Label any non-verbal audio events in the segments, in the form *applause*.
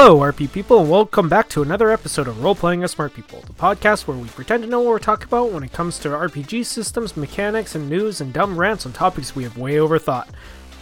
Hello, RP people, and welcome back to another episode of Role Playing as Smart People, the podcast where we pretend to know what we're talking about when it comes to RPG systems, mechanics, and news and dumb rants on topics we have way overthought.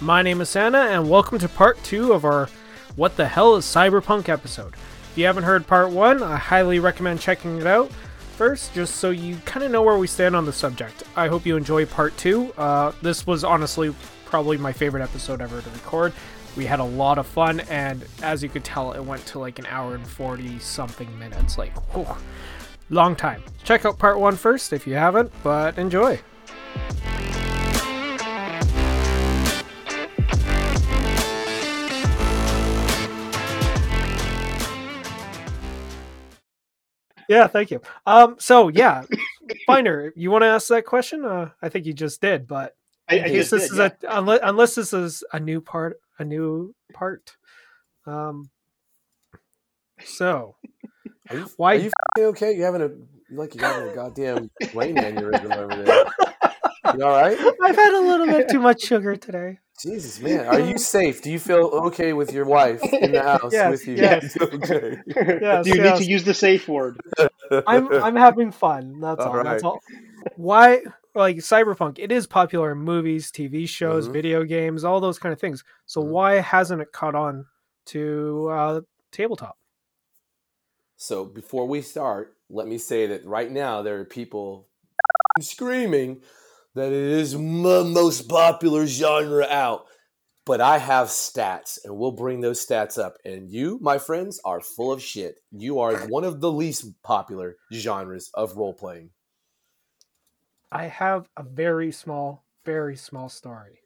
My name is Santa, and welcome to part two of our What the Hell is Cyberpunk episode. If you haven't heard part one, I highly recommend checking it out first, just so you kind of know where we stand on the subject. I hope you enjoy part two. Uh, this was honestly probably my favorite episode ever to record. We had a lot of fun, and as you could tell, it went to like an hour and 40 something minutes. Like, whew, long time. Check out part one first if you haven't, but enjoy. Yeah, thank you. Um, so yeah, *coughs* Finder, you want to ask that question? Uh, I think you just did, but I, I this did, is yeah. a unless, unless this is a new part, a new part. Um, so *laughs* Are you, Why- Are you f***ing okay? You having a like you having a goddamn brain aneurysm over there? You all right? *laughs* I've had a little bit too much sugar today. Jesus, man, are you safe? Do you feel okay with your wife in the house Yes, with you? yes. *laughs* okay. Yes, Do you yes. need to use the safe word? I'm I'm having fun. That's all. All That's all. Why? Like cyberpunk, it is popular in movies, TV shows, Mhm. video games, all those kind of things. So Mhm. why hasn't it caught on to uh, tabletop? So before we start, let me say that right now there are people *laughs* screaming that it is m- most popular genre out. But I have stats, and we'll bring those stats up. And you, my friends, are full of shit. You are one of the least popular genres of role playing. I have a very small, very small story.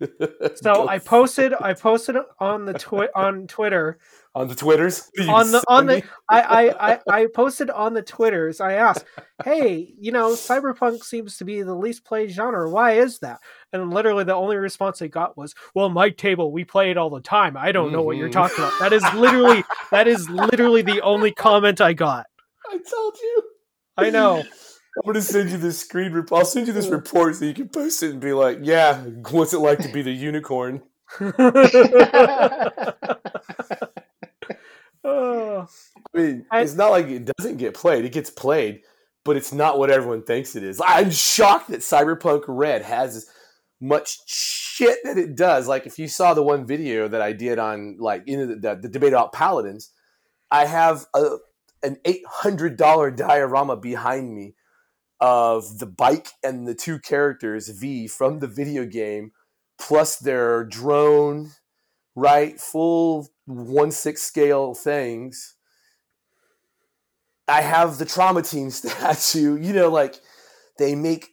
*laughs* So I posted, I posted on the twi- *laughs* on Twitter on the Twitters *laughs* on the on the? I, I I I posted on the Twitters. I asked, "Hey, you know, cyberpunk seems to be the least played genre. Why is that?" And literally, the only response I got was, "Well, my table, we play it all the time. I don't know what you're Mhm. talking about." That is literally that is literally the only comment I got. I told you. I know. I'm gonna send you this screen. Rep- I'll send you this report so you can post it and be like, "Yeah, what's it like to be the unicorn?" Oh, *laughs* I mean, I- it's not like it doesn't get played. It gets played, but it's not what everyone thinks it is. I'm shocked that Cyberpunk Red has as much shit that it does. Like, if you saw the one video that I did on, like, you know, the, the, the debate about paladins, I have a, an $800 diorama behind me of the bike and the two characters, V, from the video game, plus their drone, right? Full one six scale things. I have the trauma team *laughs* statue. You know, like they make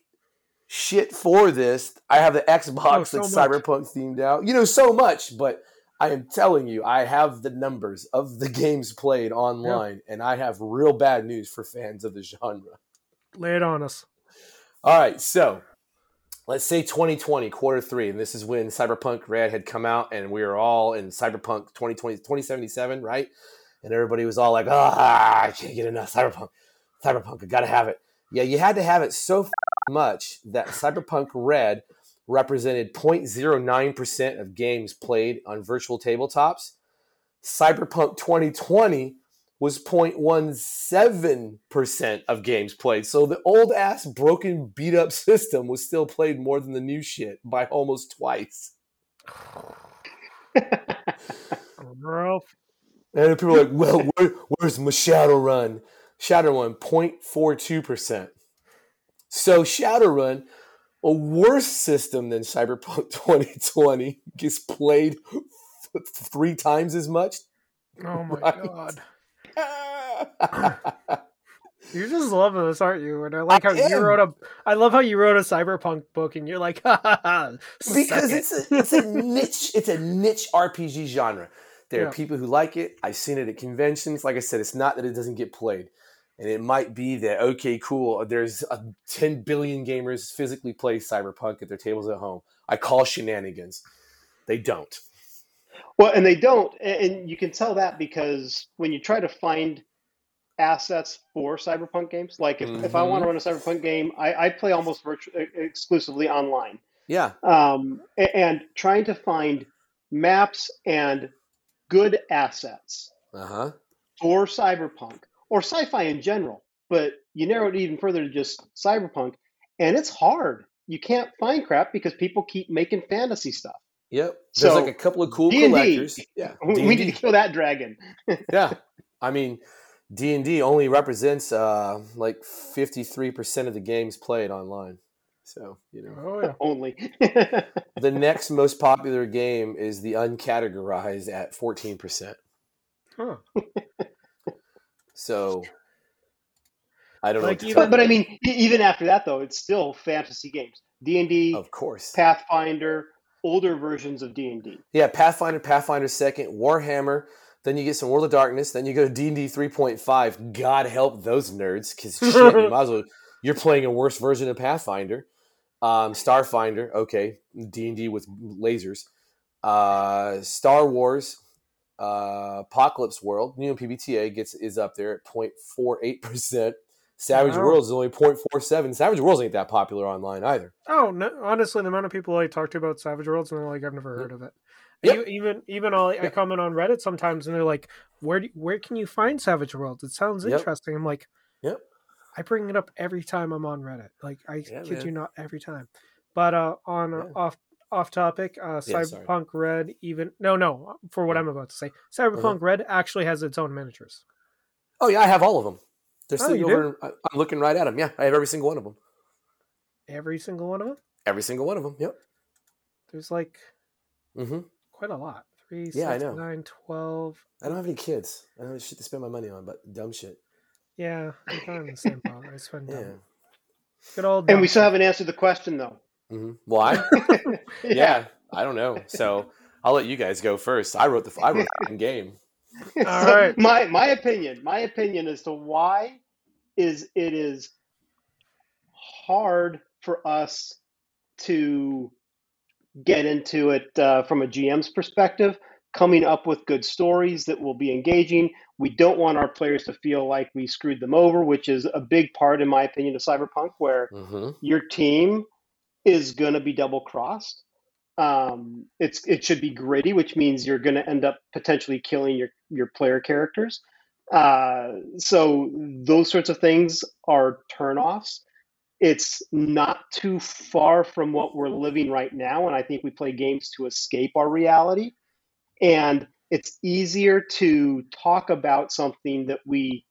shit for this. I have the Xbox Oh, so that's much. cyberpunk themed out. You know, so much, but I am telling you, I have the numbers of the *laughs* games played online, and I have real bad news for fans of the genre. Lay it on us. All right, so let's say 2020, quarter three, and this is when Cyberpunk Red had come out, and we were all in Cyberpunk 2020, 2077, right? And everybody was all like, ah, I can't get enough Cyberpunk. Cyberpunk, I gotta have it. Yeah, you had to have it so f- much that Cyberpunk Red represented 0.09% of games played on virtual tabletops. Cyberpunk 2020 was 0.17% of games played. So the old ass broken beat up system was still played more than the new shit by almost twice. Ralph. And people are like, well, where, where's my Shadowrun? Shadowrun, 0.42%. So Shadowrun, a worse system than Cyberpunk *laughs* 2020, gets played th- three times as much. Oh my *laughs* Right. god. You're just loving this, aren't you? And I like I how you wrote a. I love how you wrote a cyberpunk book, and you're like, *laughs* ha ha ha. because suck it's a, it's a *laughs* niche it's a niche RPG genre. There Yeah. are people who like it. I've seen it at conventions. Like I said, it's not that it doesn't get played, and it might be that okay, cool. There's a 10 billion gamers physically play Cyberpunk at their tables at home. I call shenanigans. They don't. Well, and they don't, and you can tell that because when you try to find assets for cyberpunk games, like if, if I want to run a cyberpunk game, I, I play almost virtu- exclusively online. Yeah, um, a- and trying to find maps and good assets Uh huh. for cyberpunk or sci-fi in general, but you narrow it even further to just cyberpunk, and it's hard. You can't find crap because people keep making fantasy stuff. Yep. There's So, like a couple of cool D&D. collectors. Yeah. *laughs* We need D&D. to kill that dragon. *laughs* yeah. I mean, D and D only represents uh, like fifty three percent of the games played online. So you know, Oh yeah. Only. *laughs* the next most popular game is the uncategorized at fourteen percent. Huh. So I don't Like know. even- but, I mean, even after that, though, it's still fantasy games. D and D, of course. Pathfinder, older versions of D and D. Yeah, Pathfinder, Pathfinder Second, Warhammer. Then you get some World of Darkness. Then you go to D and D three point five. God help those nerds, because shit, you *laughs* might as well. You're playing a worse version of Pathfinder. Um, Starfinder, okay, D and D with lasers. Uh, Star Wars, uh, Apocalypse World, new PBTA gets is up there at 0.48 percent. Savage Wow. Worlds is only 0.47. Savage Worlds ain't that popular online either. Oh, no, honestly, the amount of people I talk to about Savage Worlds and they're like, I've never heard of it. Yep. You- even even I'll, I comment on Reddit sometimes and they're like, where do, where can you find Savage Worlds? It sounds Yep. interesting. I'm like, Yep. I bring it up every time I'm on Reddit. Like I Yeah, kid man. you not, every time. But uh, on Yeah. off off topic, uh, Yeah, sorry. Cyberpunk Red even no no for what. I'm about to say. Cyberpunk Red actually has its own miniatures. Oh yeah, I have all of them. They're Oh, sitting you over. I- I'm looking right at them. Yeah, I have every single one of them. Every single one of them. Every single one of them. Yep. There's like mm-hmm. quite a lot. Three, Yeah, I know. nine, 12. I don't have any kids. I don't have shit to spend my money on, but dumb shit. Yeah, I'm kind of in the same boat. I spend *laughs* Yeah. good old. And dumb we still haven't answered the question, though. hmm Why? *laughs* *laughs* yeah. I don't know. So I'll let you guys go first. I wrote the I wrote the game. All So right. My my opinion, my opinion as to why is it is hard for us to get into it uh, from a GM's perspective, coming up with good stories that will be engaging. We don't want our players to feel like we screwed them over, which is a big part, in my opinion, of Cyberpunk, where hmm your team is going to be double crossed. Um, it's it should be gritty, which means you're going to end up potentially killing your your player characters. Uh, so those sorts of things are turnoffs. It's not too far from what we're living right now, and I think we play games to escape our reality. And it's easier to talk about something that we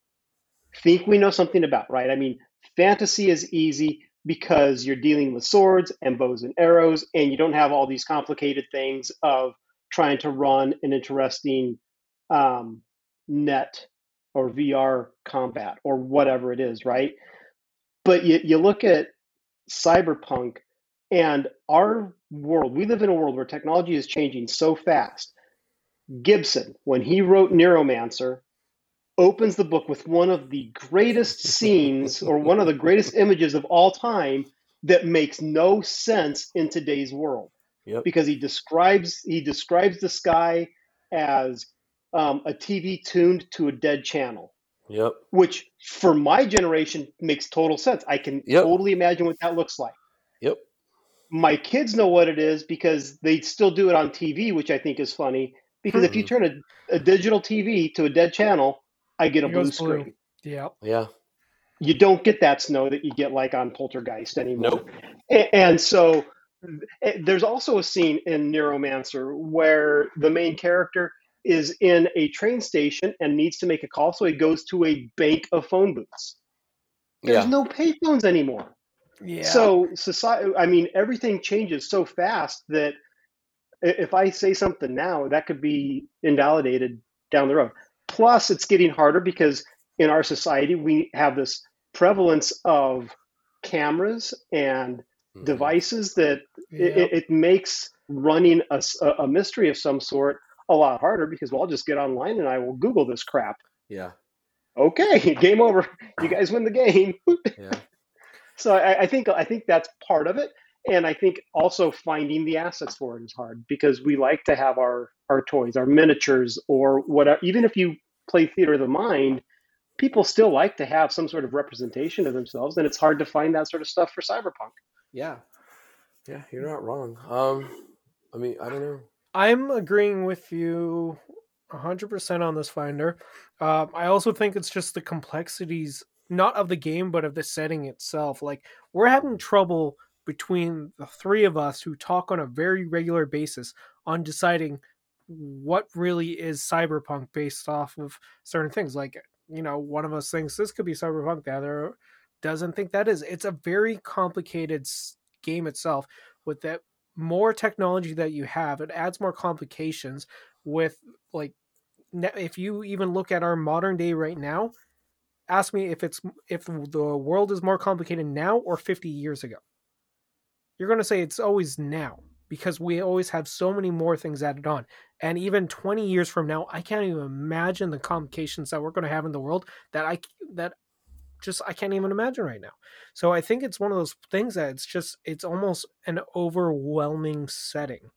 think we know something about, right? I mean, fantasy is easy because you're dealing with swords and bows and arrows, and you don't have all these complicated things of trying to run an interesting um, net or VR combat or whatever it is, right? But you, you look at cyberpunk and our world, we live in a world where technology is changing so fast. Gibson, when he wrote Neuromancer, opens the book with one of the greatest scenes or one of the greatest images of all time that makes no sense in today's world Yep. because he describes he describes the sky as um, a TV tuned to a dead channel, Yep. which for my generation makes total sense. I can Yep. totally imagine what that looks like. Yep. My kids know what it is because they still do it on TV, which I think is funny. Because if you Mhm. turn a, a digital TV to a dead channel, I get a blue blue. screen. Yeah. Yeah. You don't get that snow that you get like on Poltergeist anymore. Nope. A- And so eh, there's also a scene in Neuromancer where the main character is in a train station and needs to make a call, so he goes to a bank of phone booths. There's Yeah. no payphones anymore. Yeah. So society, I mean, everything changes so fast that if I say something now, that could be invalidated down the road. Plus, it's getting harder because in our society we have this prevalence of cameras and Mhm. devices that yeah. it, it, it makes running a mystery of some sort a lot harder because well, I'll just get online and I will Google this crap. Yeah. Okay, *laughs* game over. You guys win the game. *laughs* Yeah. So I, I think I think that's part of it, and I think also finding the assets for it is hard because we like to have our our toys, our miniatures, or whatever. Even if you play theater of the mind, people still like to have some sort of representation of themselves, and it's hard to find that sort of stuff for cyberpunk. Yeah. Yeah. You're not wrong. Um. I mean, I don't know. I'm agreeing with you 100% on this finder. Um, I also think it's just the complexities, not of the game, but of the setting itself. Like, we're having trouble between the three of us who talk on a very regular basis on deciding what really is cyberpunk based off of certain things. Like, you know, one of us thinks this could be cyberpunk, the other doesn't think that is. It's a very complicated game itself with that more technology that you have, it adds more complications with like if you even look at our modern day right now, ask me if it's if the world is more complicated now or 50 years ago. You're going to say it's always now because we always have so many more things added on. And even 20 years from now, I can't even imagine the complications that we're going to have in the world that I that just I can't even imagine right now. So I think it's one of those things that it's just it's almost an overwhelming setting.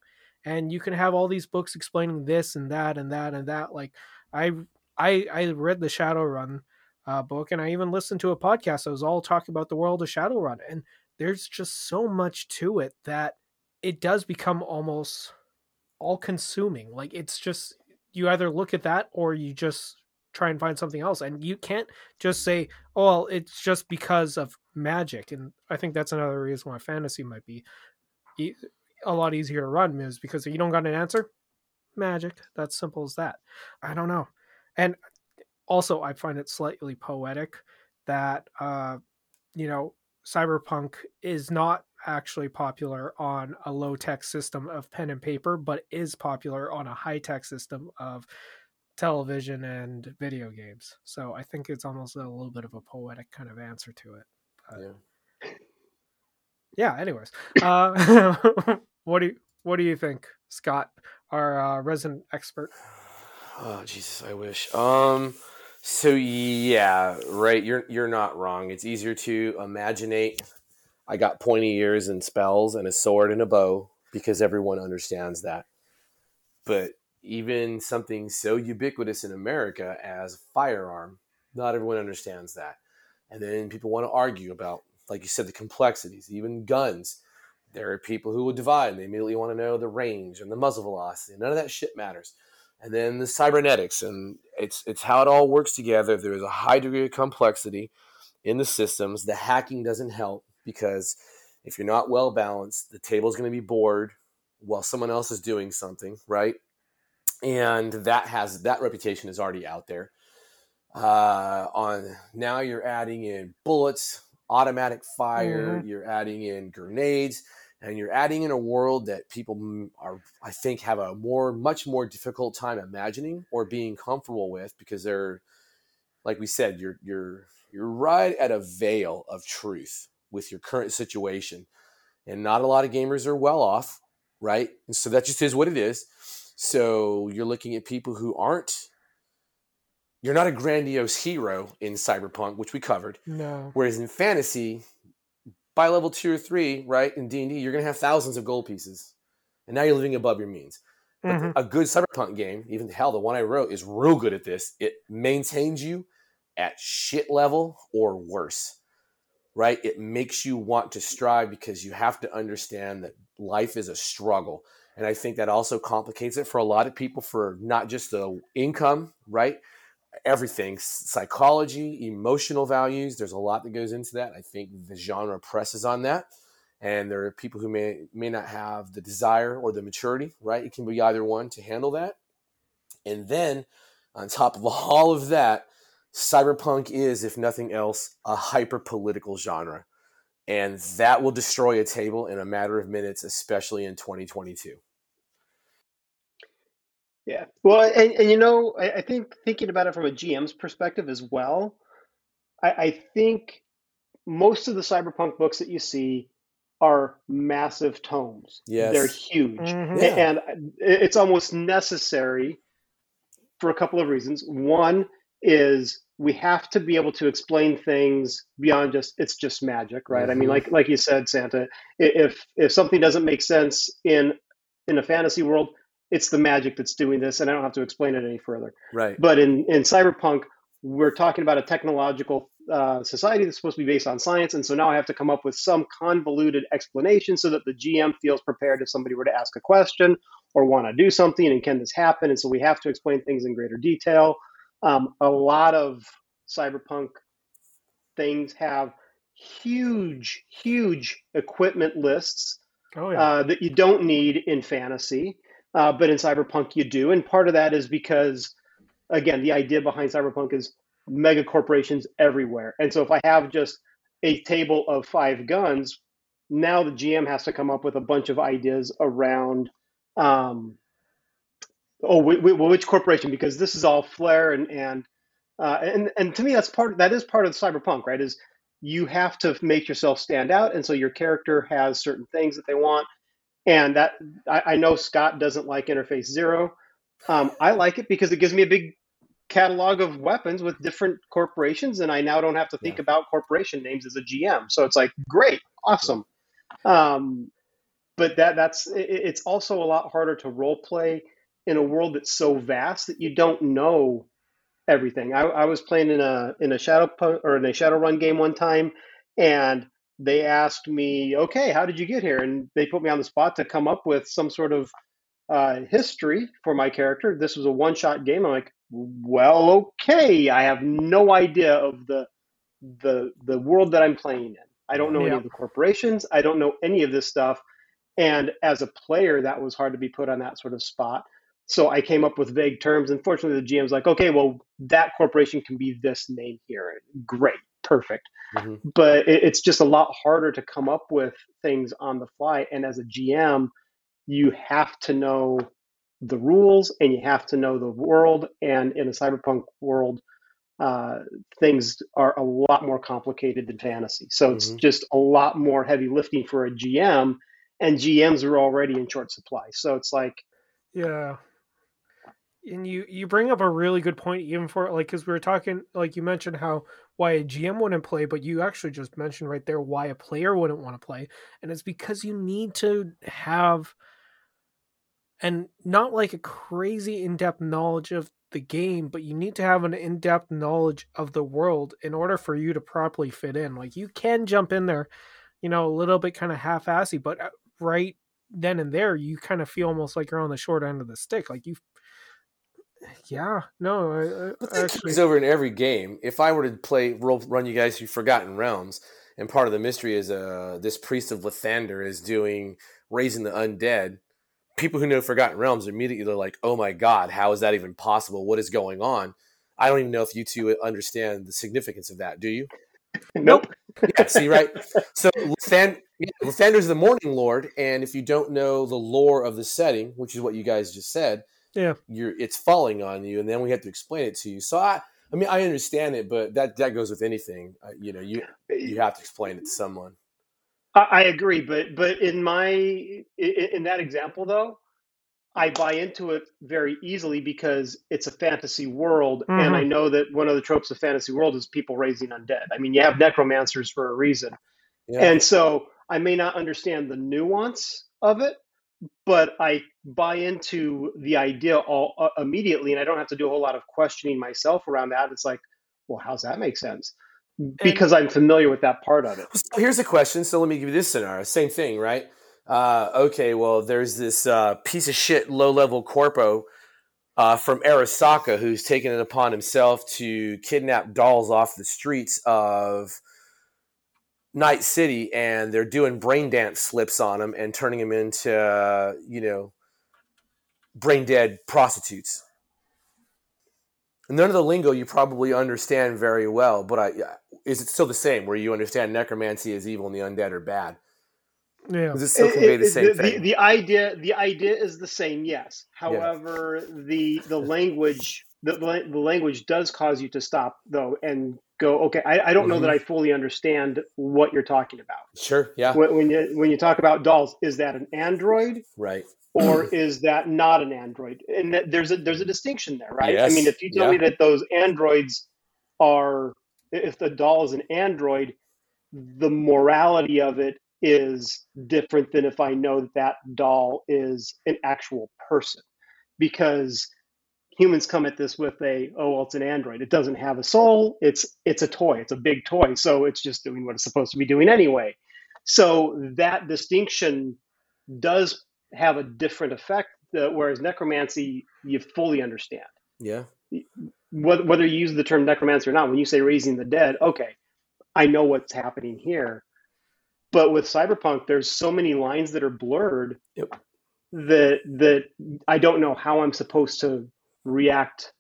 And you can have all these books explaining this and that and that and that. Like I I I read the Shadowrun uh, book and I even listened to a podcast that was all talking about the world of Shadowrun. And there's just so much to it that it does become almost all consuming. Like it's just you either look at that or you just try and find something else. And you can't just say, "Oh, well, it's just because of magic." And I think that's another reason why fantasy might be a lot easier to run is because if you don't got an answer, magic. That's simple as that. I don't know. And also, I find it slightly poetic that uh, you know cyberpunk is not actually popular on a low tech system of pen and paper, but is popular on a high tech system of television and video games. So I think it's almost a little bit of a poetic kind of answer to it. But, yeah. Yeah. Anyways, uh, *laughs* what do you what do you think, Scott, our uh, resident expert? Oh Jesus, I wish. Um. So yeah, right. You're you're not wrong. It's easier to imaginate. I got pointy ears and spells and a sword and a bow because everyone understands that. But even something so ubiquitous in America as firearm. Not everyone understands that. And then people want to argue about, like you said, the complexities, even guns. There are people who will divide and they immediately want to know the range and the muzzle velocity. None of that shit matters. And then the cybernetics, and it's it's how it all works together. There is a high degree of complexity in the systems. The hacking doesn't help because if you're not well balanced, the table is going to be bored while someone else is doing something, right? and that has that reputation is already out there. Uh, on now, you're adding in bullets, automatic fire. Mm-hmm. You're adding in grenades, and you're adding in a world that people are, I think, have a more, much more difficult time imagining or being comfortable with because they're, like we said, you're you're you're right at a veil of truth with your current situation, and not a lot of gamers are well off, right? And so that just is what it is. So you're looking at people who aren't you're not a grandiose hero in cyberpunk which we covered. No. Whereas in fantasy by level two or three right in d&d you're going to have thousands of gold pieces. And now you're living above your means. But mm-hmm. a good cyberpunk game even hell the one i wrote is real good at this. It maintains you at shit level or worse right? It makes you want to strive because you have to understand that life is a struggle. And I think that also complicates it for a lot of people for not just the income, right? Everything, psychology, emotional values. There's a lot that goes into that. I think the genre presses on that. And there are people who may may not have the desire or the maturity, right? It can be either one to handle that. And then on top of *laughs* all of that, cyberpunk is, if nothing else, a hyper political genre. And that will destroy a table in a matter of minutes, especially in 2022. Yeah. Well, and, and you know, I, I think thinking about it from a GM's perspective as well, I, I think most of the cyberpunk books that you see are massive tomes. Yes. They're huge. Mm-hmm. And it's almost necessary for a couple of reasons. One is we have to be able to explain things beyond just it's just magic, right? Mm-hmm. I mean, mm-hmm. like like you said, Santa, if if something doesn't make sense in in a fantasy world, it's the magic that's doing this, and I don't have to explain it any further. Right. But in in cyberpunk, we're talking about a technological uh, society that's supposed to be based on science, and so now I have to come up with some convoluted explanation so that the GM feels prepared if somebody were to ask a question, or want to do something and can this happen and so we have to explain things in greater detail um, a lot of cyberpunk things have huge huge equipment lists oh, yeah. uh, that you don't need in fantasy uh, but in cyberpunk you do and part of that is because again the idea behind cyberpunk is mega corporations everywhere and so if i have just a table of five guns now the gm has to come up with a bunch of ideas around um, oh, which corporation? Because this is all flair and and uh, and and to me, that's part. That is part of cyberpunk, right? Is you have to make yourself stand out, and so your character has certain things that they want. And that I, I know Scott doesn't like Interface Zero. Um, I like it because it gives me a big catalog of weapons with different corporations, and I now don't have to think yeah. about corporation names as a GM. So it's like great, awesome. Um, but that that's it's also a lot harder to role play in a world that's so vast that you don't know everything. I, I was playing in a in a shadow or in a Shadowrun game one time, and they asked me, "Okay, how did you get here?" And they put me on the spot to come up with some sort of uh, history for my character. This was a one shot game. I'm like, "Well, okay, I have no idea of the the the world that I'm playing in. I don't know yeah. any of the corporations. I don't know any of this stuff." And as a player, that was hard to be put on that sort of spot. So I came up with vague terms. Unfortunately, the GM's like, okay, well, that corporation can be this name here. Great, perfect. Mm-hmm. But it, it's just a lot harder to come up with things on the fly. And as a GM, you have to know the rules and you have to know the world. And in a cyberpunk world, uh, things are a lot more complicated than fantasy. So mm-hmm. it's just a lot more heavy lifting for a GM and GMs are already in short supply. So it's like, yeah. And you you bring up a really good point, even for like because we were talking, like you mentioned how why a GM wouldn't play, but you actually just mentioned right there why a player wouldn't want to play, and it's because you need to have, and not like a crazy in depth knowledge of the game, but you need to have an in depth knowledge of the world in order for you to properly fit in. Like you can jump in there, you know, a little bit kind of half assy, but uh, right then and there you kind of feel almost like you're on the short end of the stick like you yeah no I, but that actually... over in every game. If i were to play roll run you guys through forgotten realms and part of the mystery is uh this priest of lathander is doing raising the undead people who know forgotten realms immediately they're like oh my god how is that even possible? What is going on? I don't even know if you two understand the significance of that do you? Nope. *laughs* Yeah see right? So Lathander, yeah, Lathander's the Morning Lord, and if you don't know the lore of the setting, which is what you guys just said, yeah, you're it's falling on you, and then we have to explain it to you. So I, I mean, I understand it, but that that goes with anything. Uh, you know, you you have to explain it to someone. I, I agree, but but in my in, in that example though, I buy into it very easily because it's a fantasy world, mm-hmm. and I mm-hmm. know that one of the tropes of fantasy world is people raising undead. I mean, you have necromancers for a reason, yeah. and so I may not understand the nuance of it, but I buy into the idea all uh, immediately, and I don't have to do a whole lot of questioning myself around that. It's like, well, how's that make sense? Because and, I'm familiar with that part of it. So here's a question. So let me give you this scenario. Same thing, right? Uh, okay, well, there's this uh, piece of shit low level corpo uh, from Arasaka who's taken it upon himself to kidnap dolls off the streets of Night City and they're doing brain dance slips on them and turning them into, uh, you know, brain dead prostitutes. none of the lingo you probably understand very well, but I, is it still the same where you understand necromancy is evil and the undead are bad? Yeah. Does it still convey the same the, thing? The, the, idea, the idea is the same, yes. However, yeah. the the language, the, the language does cause you to stop though and go, okay, I, I don't mm-hmm. know that mm-hmm. I fully understand what you're talking about. Sure, yeah. When, when, you when you talk about dolls, is that an android? Right. Or *clears throat* is that not an android? And that there's a there's a distinction there, right? Yes. I mean, if you tell yeah. me that those androids are, if the doll is an android, the morality of it is different than if I know that that doll is an actual person, because humans come at this with a oh well it's an android it doesn't have a soul it's it's a toy it's a big toy so it's just doing what it's supposed to be doing anyway so that distinction does have a different effect whereas necromancy, you fully understand. Yeah. Whether, whether you use the term necromancy or not, when you say raising the dead, okay, I know what's happening here. But with cyberpunk, there's so many lines that are blurred Yep. that that I don't know how I'm supposed to react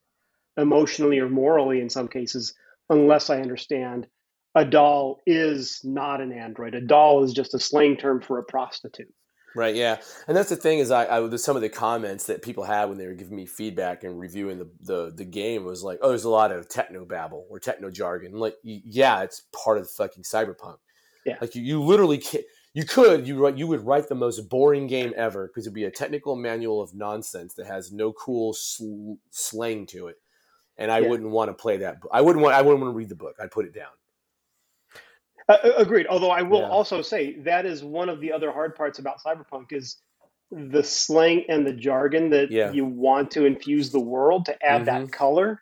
emotionally or morally in some cases unless I understand a doll is not an android. A doll is just a slang term for a prostitute. Right. Yeah. And that's the thing is I, I some of the comments that people had when they were giving me feedback and reviewing the, the, the game was like, oh, there's a lot of techno babble or techno jargon. like, yeah, it's part of the fucking cyberpunk. Yeah. Like you, you literally can't, you could, you write, you would write the most boring game ever because it'd be a technical manual of nonsense that has no cool sl- slang to it. And I Yeah. wouldn't want to play that. I wouldn't want, I wouldn't want to read the book. I'd put it down. Uh, agreed. Although I will Yeah. also say that is one of the other hard parts about cyberpunk is the slang and the jargon that Yeah. you want to infuse the world to add Mhm. that color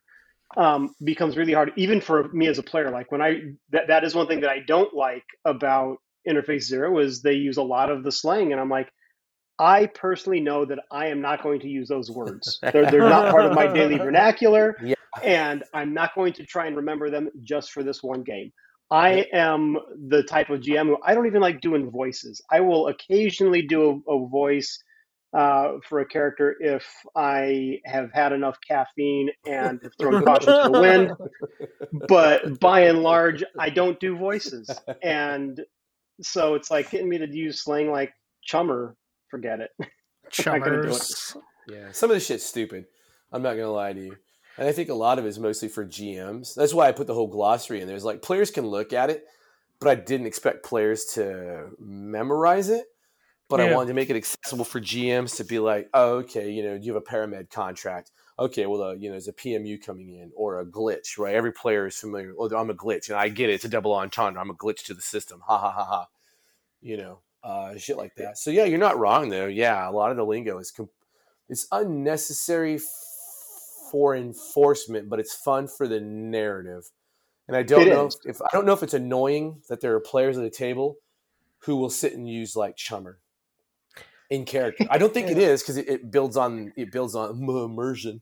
um, becomes really hard, even for me as a player. Like when I that that is one thing that I don't like about Interface Zero is they use a lot of the slang, and I'm like. I personally know that I am not going to use those words. They're, they're not part of my daily *laughs* vernacular, Yeah. and I'm not going to try and remember them just for this one game. I am the type of GM who I don't even like doing voices. I will occasionally do a, a voice uh, for a character if I have had enough caffeine and have thrown caution to the wind. But by and large, I don't do voices. And so it's like getting me to use slang like chummer, forget it. *laughs* not it. Chummers. Yeah, some of this shit's stupid. I'm not gonna lie to you, and I think a lot of it is mostly for GMs. That's why I put the whole glossary in there. It's like players can look at it, but I didn't expect players to memorize it. But I wanted to make it accessible for GMs to be like, oh, okay, you know, you have a paramed contract. Okay, well, uh, you know, there's a PMU coming in or a glitch, right? Every player is familiar. Well, I'm a glitch, and I get it. It's a double entendre. I'm a glitch to the system. Ha ha ha ha. You know, uh, shit like that. So yeah, you're not wrong though. Yeah, a lot of the lingo is com- it's unnecessary f- for enforcement, but it's fun for the narrative. And I don't It know is. if I don't know if it's annoying that there are players at the table who will sit and use like chummer in character. I don't think it is because it, it builds on it builds on m- *laughs* immersion.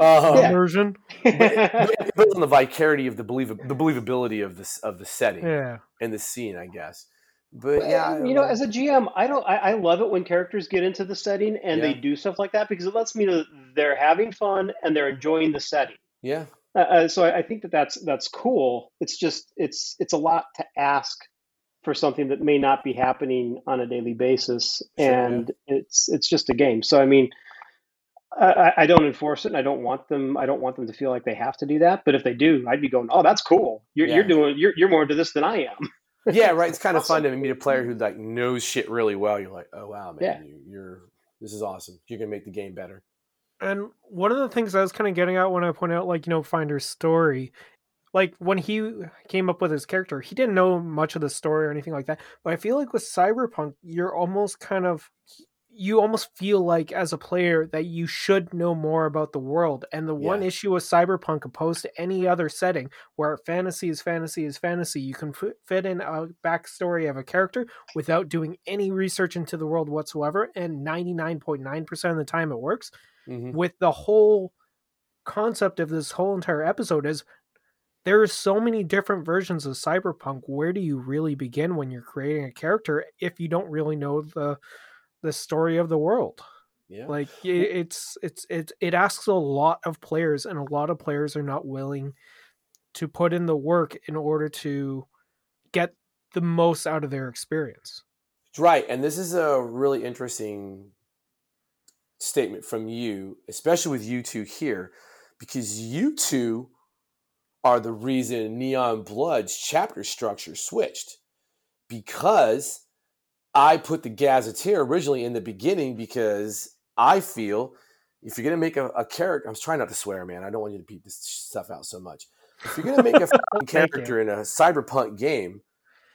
Um, Yeah. Version. *laughs* but it builds on the vicarity of the believe the believability of this of the setting Yeah. and the scene, I guess. But yeah, you know, as a GM, I don't. I, I love it when characters get into the setting and they do stuff like that because it lets me know they're having fun and they're enjoying the setting. yeah, Uh, uh, so I, I think that that's that's cool. It's just it's it's a lot to ask for something that may not be happening on a daily basis, Sure, yeah. and it's it's just a game. So I mean, I, I- I don't enforce it, and I don't want them. I don't want them to feel like they have to do that. But if they do, I'd be going, "Oh, that's cool. You're you're doing you're you're more into this than I am." *laughs* yeah, right. It's kind of Awesome. fun to meet a player who like knows shit really well. You're like, oh wow, man, Yeah. you, you're this is awesome. You're gonna make the game better. And one of the things I was kind of getting at when I point out, like, you know, Finder's story, like when he came up with his character, he didn't know much of the story or anything like that. But I feel like with Cyberpunk, you're almost kind of, you almost feel like as a player that you should know more about the world. And the one issue with Cyberpunk, opposed to any other setting where fantasy is fantasy is fantasy, you can fit in a backstory of a character without doing any research into the world whatsoever. And 99.9% of the time it works hmm with the whole concept of this whole entire episode is there are so many different versions of cyberpunk where do you really begin when you're creating a character if you don't really know the the story of the world Yeah, like i- it's it's it, it asks a lot of players and a lot of players are not willing to put in the work in order to get the most out of their experience right. And this is a really interesting statement from you, especially with you two here, because you two are the reason Neon Blood's chapter structure switched. Because I put the Gazetteer originally in the beginning because I feel if you're gonna make a, a character, I'm trying not to swear, man. I don't want you to beat this stuff out so much. If you're gonna make a *laughs* you. character in a cyberpunk game,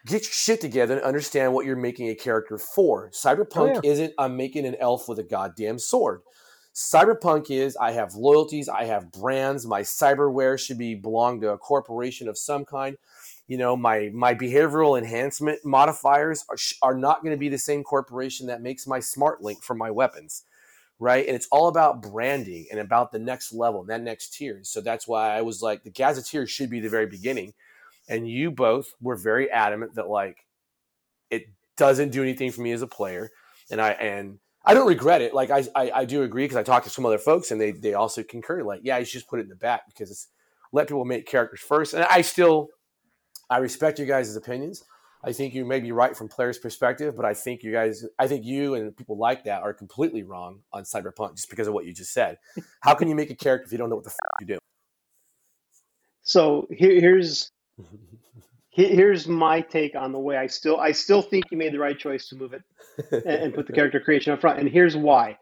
get your shit together and understand what you're making a character for. Oh, cyberpunk Oh, isn't I'm making an elf with a goddamn sword. Cyberpunk is I have loyalties, I have brands, my cyberware should be belong to a corporation of some kind. You know, my my behavioral enhancement modifiers are, are not going to be the same corporation that makes my smart link for my weapons. right? And it's all about branding and about the next level and that next tier. So that's why I was like, the Gazetteer should be the very beginning. And you both were very adamant that like it doesn't do anything for me as a player. And I and I don't regret it. Like I I, I do agree because I talked to some other folks and they they also concur. Like, yeah, you should just put it in the back because it's let people make characters first. And I still I respect you guys' opinions. I think you may be right from players' perspective, but I think you guys, I think you and people like that are completely wrong on Cyberpunk just because of what you just said. How can you make a character if you don't know what the fuck you do? So here, here's *laughs* here's my take on the way I still I still think you made the right choice to move it and, and put the *laughs* character creation up front. And here's why: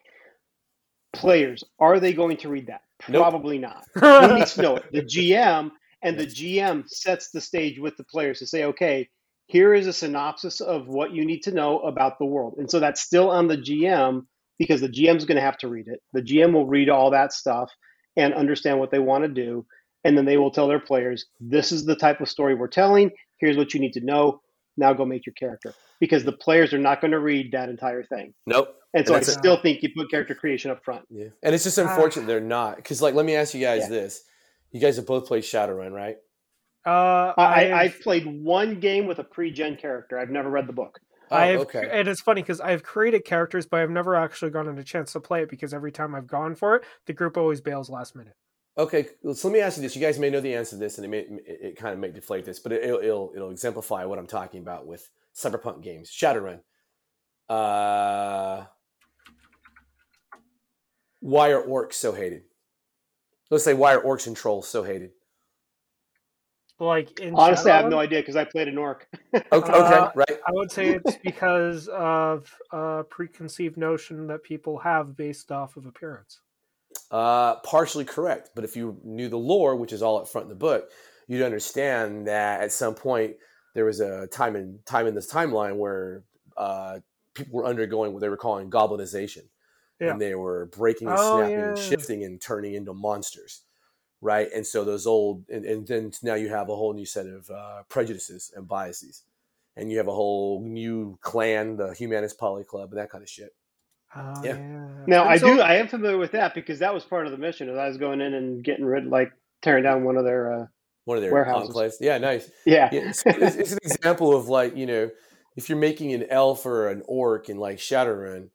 players are they going to read that? Nope. Probably not. *laughs* Who needs to know it? The GM and the GM sets the stage with the players to say, okay, here is a synopsis of what you need to know about the world. And so that's still on the GM because the GM is going to have to read it. The GM will read all that stuff and understand what they want to do. And then they will tell their players, this is the type of story we're telling. Here's what you need to know. Now go make your character. Because the players are not going to read that entire thing. Nope. And so And I that's- still think you put character creation up front. Yeah. And it's just unfortunate they're not. Because, like, let me ask you guys Yeah. this. You guys have both played Shadowrun, right? Uh, I, I, I've- I've played one game with a pre-gen character. I've never read the book. Oh, I've, okay. and it's funny because I've created characters, but I've never actually gotten a chance to play it because every time I've gone for it, the group always bails last minute. Okay, so let me ask you this. You guys may know the answer to this, and it may it, it kind of may deflate this, but it, it'll, it'll it'll exemplify what I'm talking about with cyberpunk games. Shadowrun. Uh, why are orcs so hated? Let's say why are orcs and trolls so hated? Like in Honestly, I have no idea because I played an orc. Okay, okay, Uh, right. I would say it's because of a preconceived notion that people have based off of appearance. Uh, partially correct, but if you knew the lore, which is all up front in the book, you'd understand that at some point there was a time in time in this timeline where uh, people were undergoing what they were calling goblinization, Yeah. and they were breaking and Oh, snapping and shifting and turning into monsters, right? And so those old, and, and then now you have a whole new set of uh, prejudices and biases, and you have a whole new clan, the Humanis Policlub, and that kind of shit. Oh, Yeah. yeah. Now And I so- do. I am familiar with that because that was part of the mission. As I was going in and getting rid, like tearing down one of their. Uh, One of their Warehouses. enclaves. Yeah, nice. yeah. Yeah, it's, it's, it's an example of like you know if you're making an elf or an orc in like Shadowrun,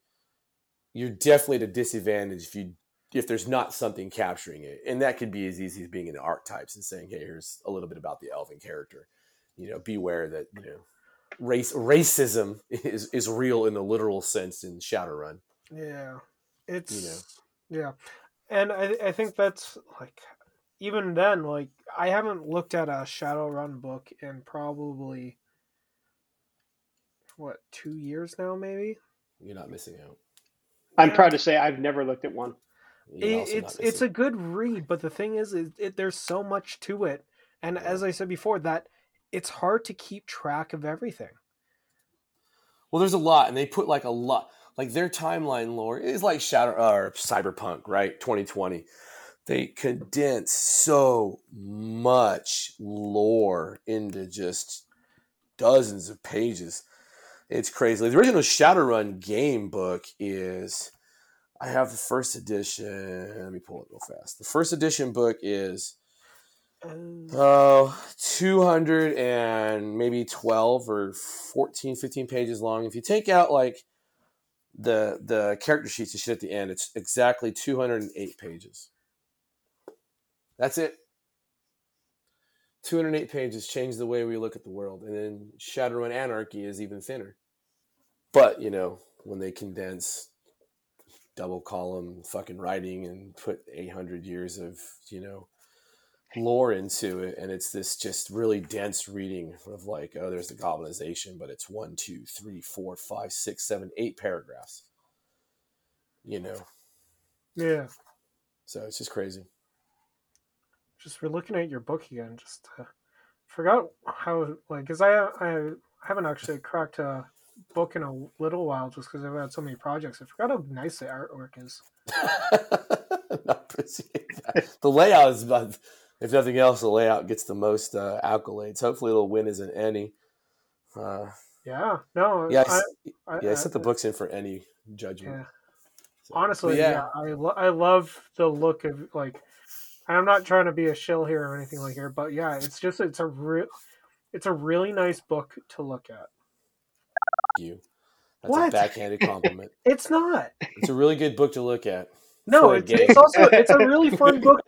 you're definitely at a disadvantage if you if there's not something capturing it, and that could be as easy as being in the archetypes and saying, "Hey, here's a little bit about the elven character." You know, beware that you know race racism *laughs* is is real in the literal sense in Shadowrun. Yeah, it's yeah, and I I think that's like even then like I haven't looked at a Shadowrun book in probably what two years now maybe. You're not missing out. I'm Yeah. proud to say I've never looked at one. It, it's it's a good read, but the thing is, is it, there's so much to it, and as I said before, that it's hard to keep track of everything. Well, there's a lot, and they put like a lot, like their timeline lore is like Shadow or Cyberpunk, right? 2020. They condense so much lore into just dozens of pages. It's crazy. The original Shadowrun game book is, I have the first edition. Let me pull it real fast. The first edition book is Uh, Oh, 200 and maybe 12 or 14, 15 pages long. If you take out like the the character sheets and shit at the end, it's exactly 208 pages. That's it. 208 pages change the way we look at the world. And then Shadowrun Anarchy is even thinner. But, you know, when they condense double column fucking writing and put 800 years of, you know, lore into it and it's this just really dense reading of like oh there's the goblinization but it's one two three four five six seven eight paragraphs you know yeah, so it's just crazy just we're looking at your book again. Just uh, forgot how like because I I haven't actually cracked a book in a little while just because I've had so many projects. I forgot how nice the artwork is. *laughs* Appreciate that. the layout is about if nothing else the layout gets the most uh, accolades hopefully it'll win as an ENnie uh, Yeah, no, yeah I, I, yeah I I- sent the books in for ENnie judgment Yeah. So, Honestly, but yeah, I, lo- I love the look of like. I'm not trying to be a shill here or anything like here, but yeah, it's just it's a real, it's a really nice book to look at. Thank you. That's What? a backhanded compliment. *laughs* It's not. it's a really good book to look at. No, it's, it's also it's a really *laughs* fun book.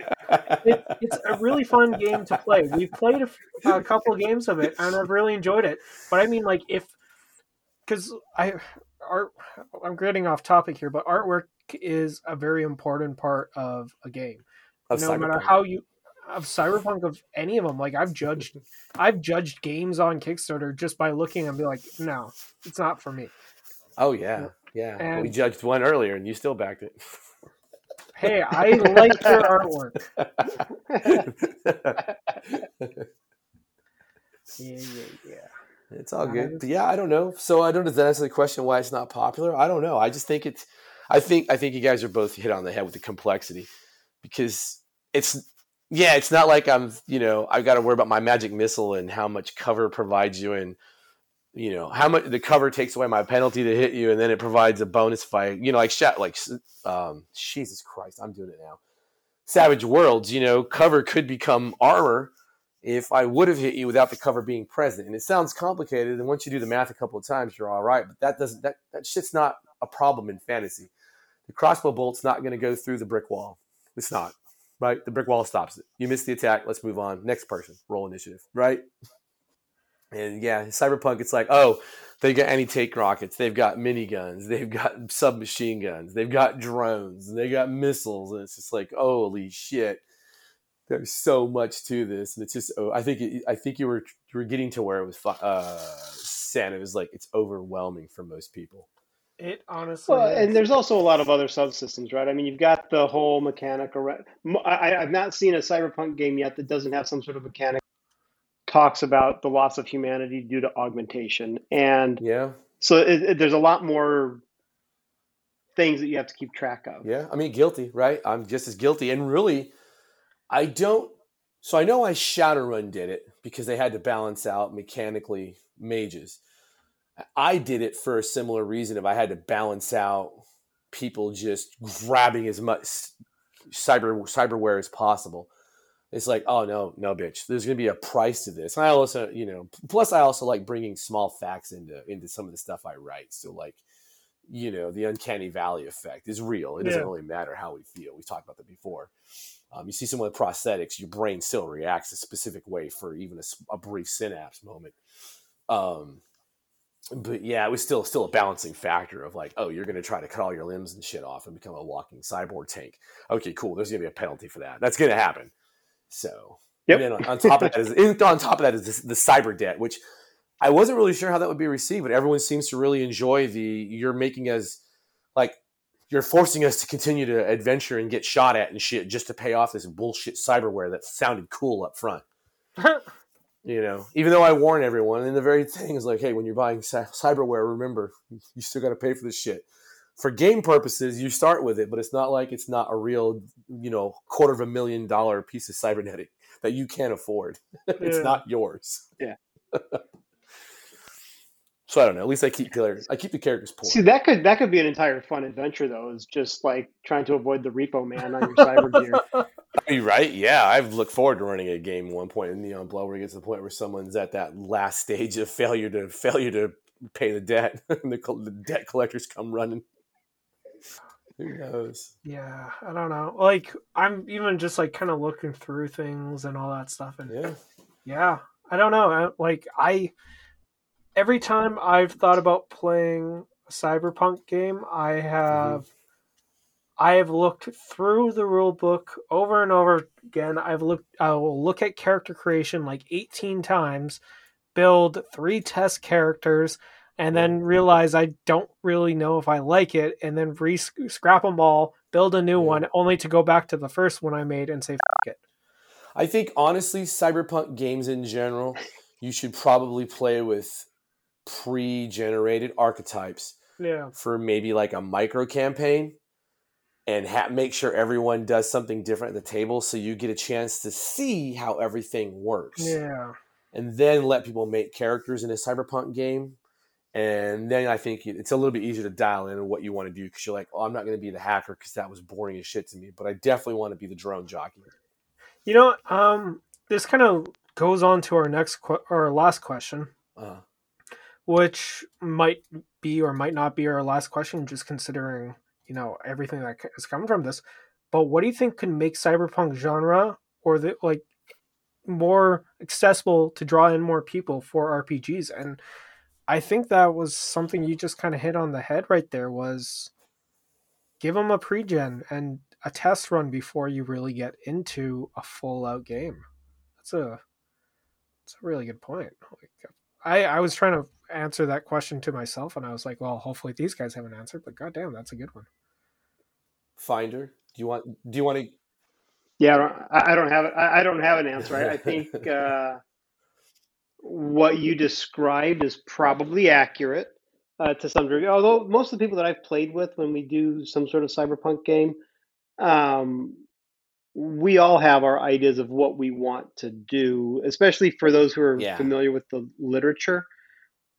It, it's a really fun game to play. We've played a couple games of it, and I've really enjoyed it. But I mean, like if because I art, I'm getting off topic here, but artwork is a very important part of a game. Of no matter how you of cyberpunk of any of them like i've judged i've judged games on kickstarter just by looking and be like no it's not for me Oh yeah, yeah. And- we judged one earlier, and you still backed it. *laughs* hey i like your artwork *laughs* yeah yeah yeah It's all good. But yeah, I don't know. So I don't know. Does that answer the question why it's not popular? I don't know. I just think it's. I think I think you guys are both hit on the head with the complexity, because it's yeah, it's not like I'm you know I've got to worry about my magic missile and how much cover provides you and you know how much the cover takes away my penalty to hit you and then it provides a bonus fight. You know, like shat like um, Jesus Christ, I'm doing it now. Savage Worlds, you know, cover could become armor if I would have hit you without the cover being present. And it sounds complicated, and once you do the math a couple of times, you're all right. But that doesn't that, that shit's not a problem in fantasy. The crossbow bolt's not going to go through the brick wall. It's not. Right? The brick wall stops it. You miss the attack, let's move on. Next person, roll initiative, right? And yeah, Cyberpunk, it's like, oh, they've got anti-tank rockets, they've got miniguns, they've got submachine guns, they've got drones, and they got missiles, and it's just like, holy shit there's so much to this, and it's just. Oh, I think it, I think you were you were getting to where it was. fu- Uh, Santa was like it's overwhelming for most people. it honestly Well, is. and there's also a lot of other subsystems, right? I mean, you've got the whole mechanic. Around, I, I've not seen a cyberpunk game yet that doesn't have some sort of mechanic talks about the loss of humanity due to augmentation, and Yeah, so it, it, there's a lot more things that you have to keep track of. yeah. I mean, guilty, right? I'm just as guilty, and really, I don't. So I know why Shadowrun did it because they had to balance out mechanically mages. I did it for a similar reason. If I had to balance out people just grabbing as much cyber cyberware as possible, it's like, oh no, no, bitch. There's going to be a price to this. And I also, you know, plus I also like bringing small facts into into some of the stuff I write. So like, you know, the uncanny valley effect is real. It doesn't really matter how we feel. We've talked about that before. Um, you see someone with prosthetics, your brain still reacts a specific way for even a brief synapse moment. Um, but yeah, it was still still a balancing factor of like, oh, you're going to try to cut all your limbs and shit off and become a walking cyborg tank. Okay, cool. There's going to be a penalty for that. That's going to happen. So, Yep. and on, on top of that is in- on top of that is this, the cyber debt, which I wasn't really sure how that would be received, but everyone seems to really enjoy the you're making us like you're forcing us to continue to adventure and get shot at and shit just to pay off this bullshit cyberware that sounded cool up front. *laughs* You know, even though I warn everyone, and the very thing is like, hey, when you're buying cyberware, remember you still got to pay for this shit. For game purposes, you start with it, but it's not like it's not a real, you know, quarter of a million dollar piece of cybernetic that you can't afford. *laughs* it's not yours. Yeah. *laughs* so I don't know. At least I keep characters. I keep the characters poor. See, that could that could be an entire fun adventure, though. Is just like trying to avoid the repo man on your cyber gear. *laughs* You're right. Yeah, I've looked forward to running a game at one point in Neon Blood where it gets to the point where someone's at that last stage of failure to failure to pay the debt, and the, the debt collectors come running. Who knows? yeah i don't know like i'm even just like kind of looking through things and all that stuff and Yeah, Yeah, I don't know. I, like I, every time I've thought about playing a cyberpunk game, I mm-hmm. have, I have looked through the rule book over and over again. I've looked. I will look at character creation like eighteen times, build three test characters, and then realize I don't really know if I like it, and then re scrap them all, build a new one, only to go back to the first one I made and say F- it. I think honestly, cyberpunk games in general, you should probably play with pre-generated archetypes Yeah. for maybe like a micro campaign and ha- make sure everyone does something different at the table so you get a chance to see how everything works Yeah. and then let people make characters in a cyberpunk game And then I think it's a little bit easier to dial in what you want to do because you're like, oh, I'm not going to be the hacker because that was boring as shit to me. But I definitely want to be the drone jockey. You know, um, this kind of goes on to our next qu- our last question, Uh, which might be or might not be our last question, just considering you know everything that is coming from this. But what do you think could make cyberpunk genre or the like more accessible to draw in more people for RPGs? And I think that was something you just kind of hit on the head right there. Was give them a pre-gen and a test run before you really get into a full out game. That's a that's a really good point. Like, I I was trying to answer that question to myself, and I was like, well, hopefully these guys have an answer. But goddamn, that's a good one. Finder, do you want? Do you want to? Yeah, I don't, I I don't have I I don't have an answer. I, I think *laughs* uh, what you described is probably accurate uh, to some degree. Although most of the people that I've played with when we do some sort of cyberpunk game, um, we all have our ideas of what we want to do. Especially for those who are Yeah. familiar with the literature,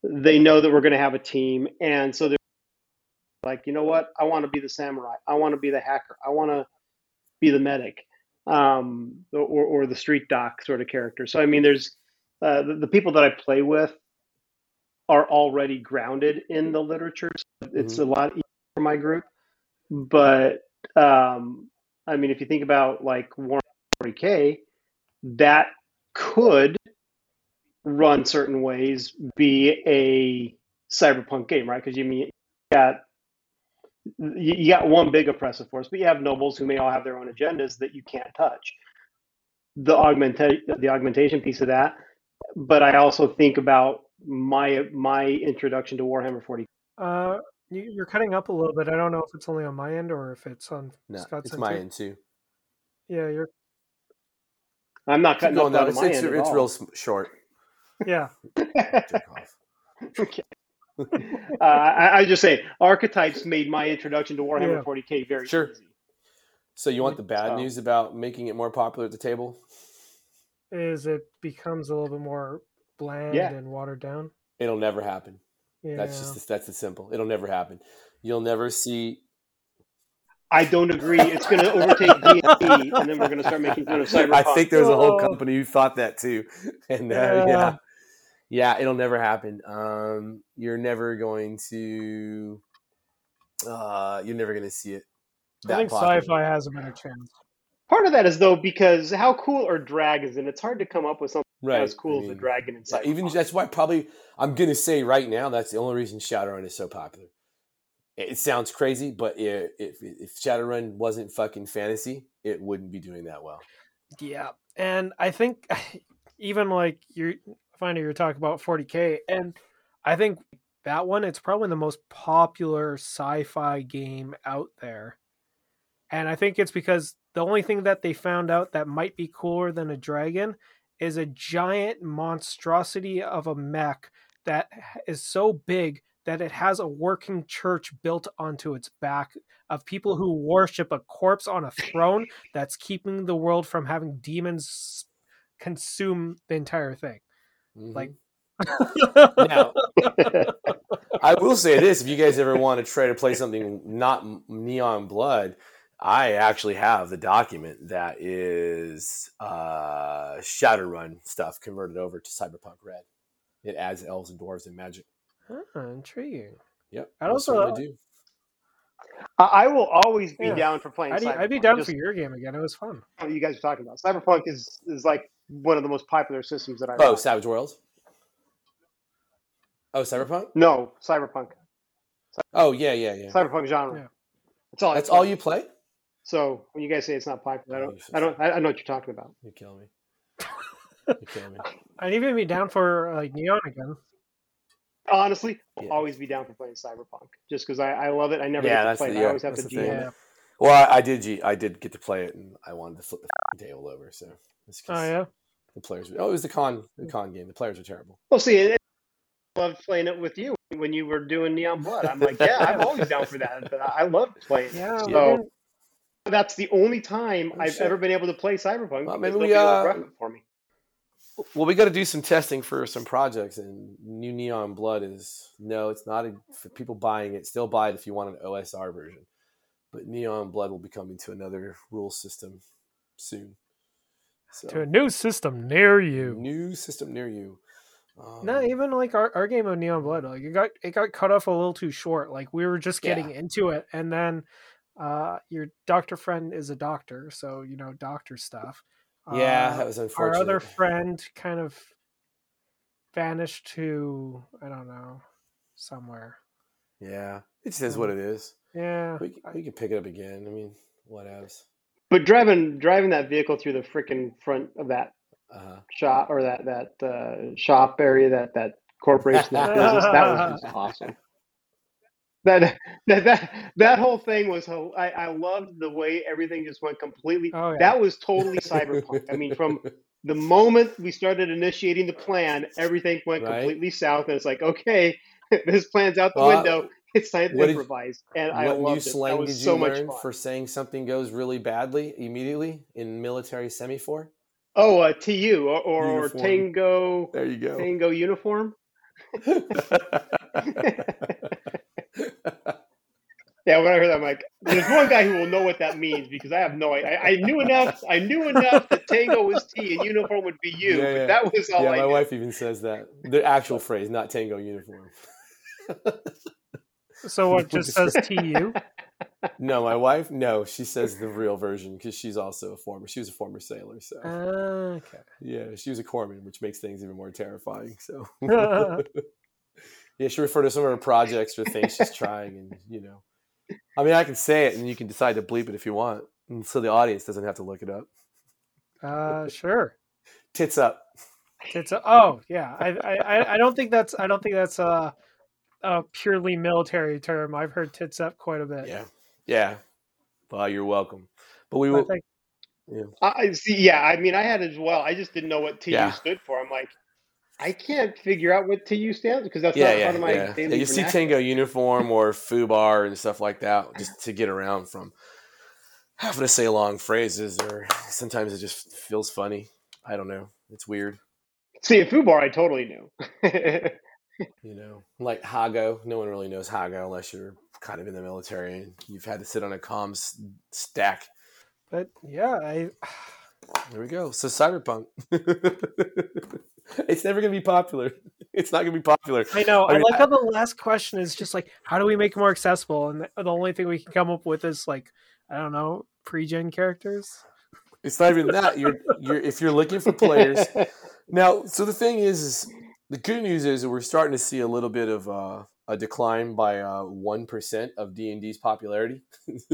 they know that we're going to have a team, and so they're like, you know what? I want to be the samurai. I want to be the hacker. I want to be the medic um, or, or the street doc sort of character. So I mean, there's uh, the, the people that I play with are already grounded in the literature. So it's a lot easier for my group. But um, I mean, if you think about like Warhammer 40k, that could run certain ways be a cyberpunk game, right? Because you mean you got you you got one big oppressive force, but you have nobles who may all have their own agendas that you can't touch. The augmentation, the augmentation piece of that, but I also think about my my introduction to Warhammer 40. Uh, you, you're cutting up a little bit. I don't know if it's only on my end or if it's on No, Scott's it's end my too. end too. Yeah, you're. I'm not cutting going up down. out of It's, my it's, end at it's all. real short. Yeah, *laughs* *laughs* okay. uh, I, I just say archetypes made my introduction to Warhammer Yeah. 40k very Sure. easy. So you want the bad So- news about making it more popular at the table? Is it becomes a little bit more bland Yeah. and watered down. It'll never happen. Yeah, That's just that's the simple. It'll never happen. You'll never see. I don't agree. It's going to overtake D&D, and then we're going to start making fun of *laughs* cyberpunk. I think there's a whole Oh. company who thought that too, *laughs* and uh, Yeah. yeah, yeah, it'll never happen. Um, you're never going to. Uh, you're never going to see it. I think popular. sci-fi has a better chance. Part of that is though because how cool are dragons, and it's hard to come up with something right? as cool I as a dragon in yeah, even that's why probably I'm going to say right now that's the only reason Shadowrun is so popular. It, it sounds crazy, but i if if Shadowrun wasn't fucking fantasy, it wouldn't be doing that well. Yeah, and I think *laughs* even like you're finding you're talking about 40k, and I think that one it's probably the most popular sci-fi game out there, and I think it's because the only thing that they found out that might be cooler than a dragon is a giant monstrosity of a mech that is so big that it has a working church built onto its back of people who worship a corpse on a throne *laughs* that's keeping the world from having demons consume the entire thing. Mhm. Like- now, *laughs* I will say this: if you guys ever want to try to play something not Neon Blood, I actually have the document that is uh, Shadowrun stuff converted over to Cyberpunk Red. It adds elves and dwarves and magic. Ah, intriguing. Yep, I'd also- certainly do. I I will always be Yeah. down for playing. I'd, I'd be down Just for your game again. It was fun. what you guys are talking about. Cyberpunk is is like one of the most popular systems that I. Oh, run. Savage Worlds. Oh, Cyberpunk. no, Cyberpunk, Oh, yeah, yeah, yeah. Cyberpunk genre. Yeah. That's all. That's play. all you play. So when you guys say it's not popular, I don't. you're so I don't. I, I know what you're talking about. You kill me. *laughs* You kill me. I'd even be down for like Neon again. Honestly, I'll Yeah. always be down for playing Cyberpunk just because I, I love it. I never Yeah, get to play the- it. I always have to the. GM Yeah. Well, I, I did. G- I did get to play it, and I wanted to flip the f***ing table over. So it's oh, 'cause Oh yeah. the players. Oh, it was the con. The con game. The players were terrible. Well, see, it, I loved playing it with you when you were doing Neon Blood. I'm like, yeah, I'm always down for that. But I I love playing. it. Yeah. So we didn't- that's the only time Oh, I've shit. ever been able to play Cyberpunk. Well, because maybe we, uh, for me. Well, we got to do some testing for some projects, and New Neon Blood is no, it's not a, for people buying it. Still buy it if you want an OSR version, but Neon Blood will be coming to another rule system soon. So, to a new system near you. New system near you. Um, no, even like our, our game of Neon Blood, like it got it got cut off a little too short. Like we were just getting yeah. into it, and then uh, your doctor friend is a doctor, so you know doctor stuff. Yeah, uh, that was unfortunate. Our other friend kind of vanished to I don't know somewhere. Yeah, it just is what it is. Yeah, we, we can pick it up again. I mean, what else? But driving driving that vehicle through the freaking front of that uh-huh. shop or that that uh, shop area that that corporation that business that was *laughs* just awesome. *laughs* That, that that that whole thing was I, I loved the way everything just went completely oh, yeah. that was totally cyberpunk i mean from the *laughs* moment we started initiating the plan everything went right. completely south and it's like okay *laughs* this plan's out the well, window it's time to improvise did, and i what new slang did you so learn for saying something goes really badly immediately in military semaphore Oh, uh, TU or, or Tango. There you go. Tango uniform. *laughs* yeah, when I heard that, I'm like, there's one guy who will know what that means because I have no idea. I, I knew enough. I knew enough that Tango was T and uniform would be U, yeah, yeah. that was all yeah, I my knew. wife even says that. The actual phrase, not Tango uniform. *laughs* so what just says *laughs* TU? no, my wife. No, she says the real version because she's also a former. She was a former sailor, so uh, okay. Yeah, she was a corpsman, which makes things even more terrifying. So yeah, she referred to some of her projects or things she's *laughs* trying, and you know, I mean, I can say it, and you can decide to bleep it if you want, and so the audience doesn't have to look it up. Uh, sure. Tits up. Tits up. Oh yeah, I, I I don't think that's I don't think that's uh a purely military term. I've heard tits up quite a bit. Yeah. Yeah. Well, you're welcome. But we will. Yeah. I see. Yeah. I mean, I had as well. I just didn't know what TU yeah. stood for. I'm like, I can't figure out what TU stands because that's yeah, not yeah, part of my yeah. daily. Yeah, you see Tango uniform or FUBAR and stuff like that just to get around from having to say long phrases or sometimes it just feels funny. I don't know. It's weird. See, a FUBAR, I totally knew. *laughs* you know, like Hago. No one really knows Hago unless you're kind of in the military and you've had to sit on a comms stack. But yeah, I. *sighs* There we go. So cyberpunk. *laughs* *laughs* it's never going to be popular. *laughs* It's not going to be popular. I know. I, mean, I like how the last question is just like, how do we make it more accessible? And the, the only thing we can come up with is like, I don't know, pre-gen characters. It's not even that. You're you're if you're looking for players *laughs* now. So the thing is, is the good news is we're starting to see a little bit of uh, a decline by uh, one uh, of D and D's popularity.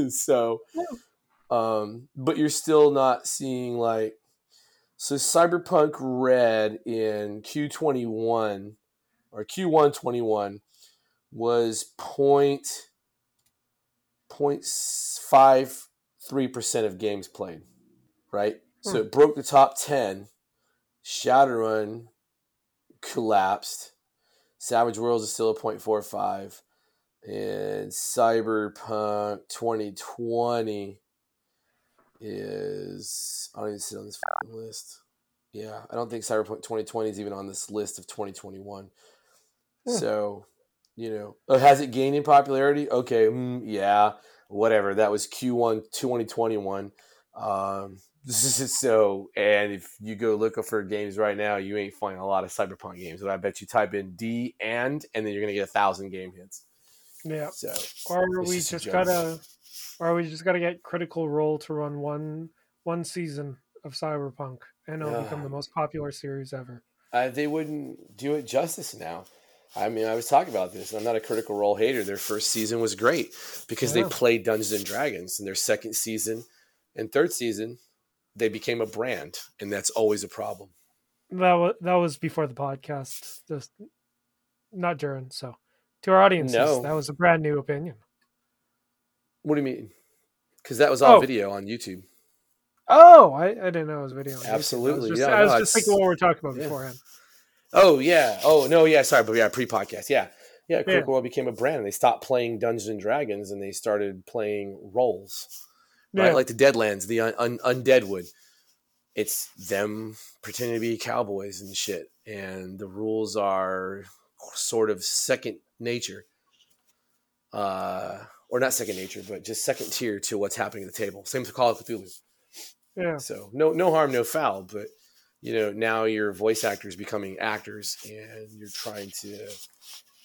so, um, but you're still not seeing like so Cyberpunk Red in Q twenty one or Q one twenty one was point point five three percent of games played, right? Hmm. So it broke the top ten. Shadowrun collapsed. Savage Worlds is still a 0.45. And Cyberpunk 2020 is. I don't even see on this list. Yeah, I don't think Cyberpunk 2020 is even on this list of 2021. Hmm. So, you know, oh, has it gained in popularity? Okay, mm, yeah, whatever. That was Q1 2021. Um, *laughs* so, and if you go look for games right now, you ain't finding a lot of Cyberpunk games. But I bet you type in D and, and then you're gonna get a thousand game hits. Yeah. So, or we just, just gotta, or we just gotta get Critical Role to run one one season of Cyberpunk, and it'll uh, become the most popular series ever. Uh, they wouldn't do it justice now. I mean, I was talking about this. I'm not a Critical Role hater. Their first season was great because yeah. they played Dungeons and Dragons, and their second season and third season they became a brand, and that's always a problem. That was that was before the podcast, just not during. So, to our audience, no. that was a brand new opinion. What do you mean? Because that was all oh. video on YouTube. Oh, I, I didn't know it was video. Absolutely, I was just, yeah, I was no, just thinking what we were talking about yeah. beforehand. Oh yeah. Oh no. Yeah. Sorry, but yeah, pre-podcast. Yeah. Yeah. Critical yeah. Role became a brand, and they stopped playing Dungeons and Dragons, and they started playing roles right? Yeah. Like the Deadlands, the un- un- Undeadwood. it's them pretending to be cowboys and shit, and the rules are sort of second nature, uh, or not second nature, but just second tier to what's happening at the table. Same with Call of Cthulhu. Yeah. So no no harm, no foul, but you know now your voice actors becoming actors, and you're trying to,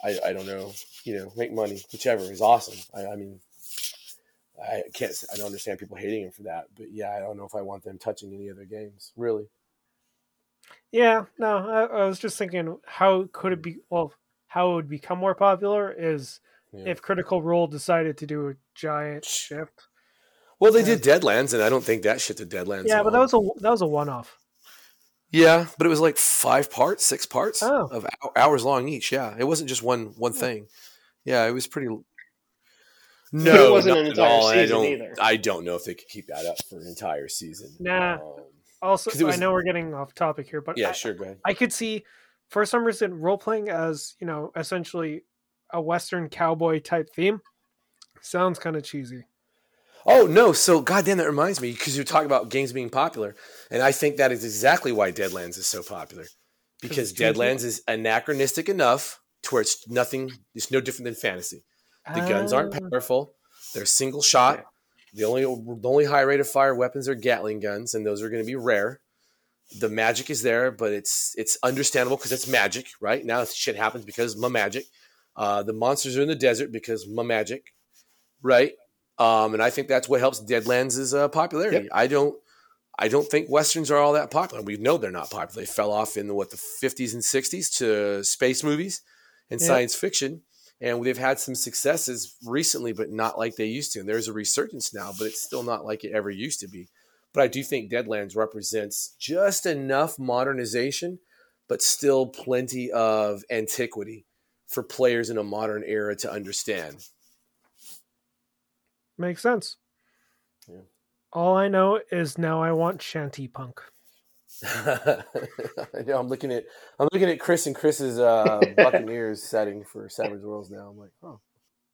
I, I don't know, you know, make money, whichever is awesome. I, I mean, I can't. I don't understand people hating him for that, but yeah, I don't know if I want them touching any other games. Really, Yeah, no, I, I was just thinking, how could it be? Well, how it would become more popular is Yeah. if Critical Role decided to do a giant shift. well, they did Deadlands, and I don't think that shit to Deadlands. Yeah, but that was a that was a one off. yeah, but it was like five parts, six parts Oh. of hours long each. Yeah, it wasn't just one one thing. Yeah, it was pretty. No, it wasn't not an at entire all, and I season don't. either. I don't know if they could keep that up for an entire season. Nah. Um, Also, 'Cause it was- I know we're getting off topic here, but yeah, I, sure. Go ahead. I could see, for some reason, role playing as you know, essentially a Western cowboy type theme sounds kind of cheesy. Oh no! So goddamn, that reminds me because you're talking about games being popular, and I think that is exactly why Deadlands is so popular. Because? Deadlands is anachronistic enough to where it's nothing. It's no different than fantasy. The guns aren't Ah, powerful. They're single shot. The only the only high rate of fire weapons are Gatling guns, and those are going to be rare. The magic is there, but it's it's understandable because it's magic, right? Now shit happens because my magic. Uh, the monsters are in the desert because my magic, right? Um, and I think that's what helps Deadlands' uh, popularity. I don't I don't think westerns are all that popular. We know they're not popular. They fell off in the, what the fifties and sixties to space movies and Yeah. science fiction and they've had some successes recently, but not like they used to. And there's a resurgence now, but it's still not like it ever used to be. But I do think Deadlands represents just enough modernization, but still plenty of antiquity for players in a modern era to understand. makes sense. Yeah. All I know is now I want shanty punk. *laughs* I know I'm looking at I'm looking at Chris and Chris's uh, *laughs* Buccaneers setting for Savage Worlds now. I'm like, oh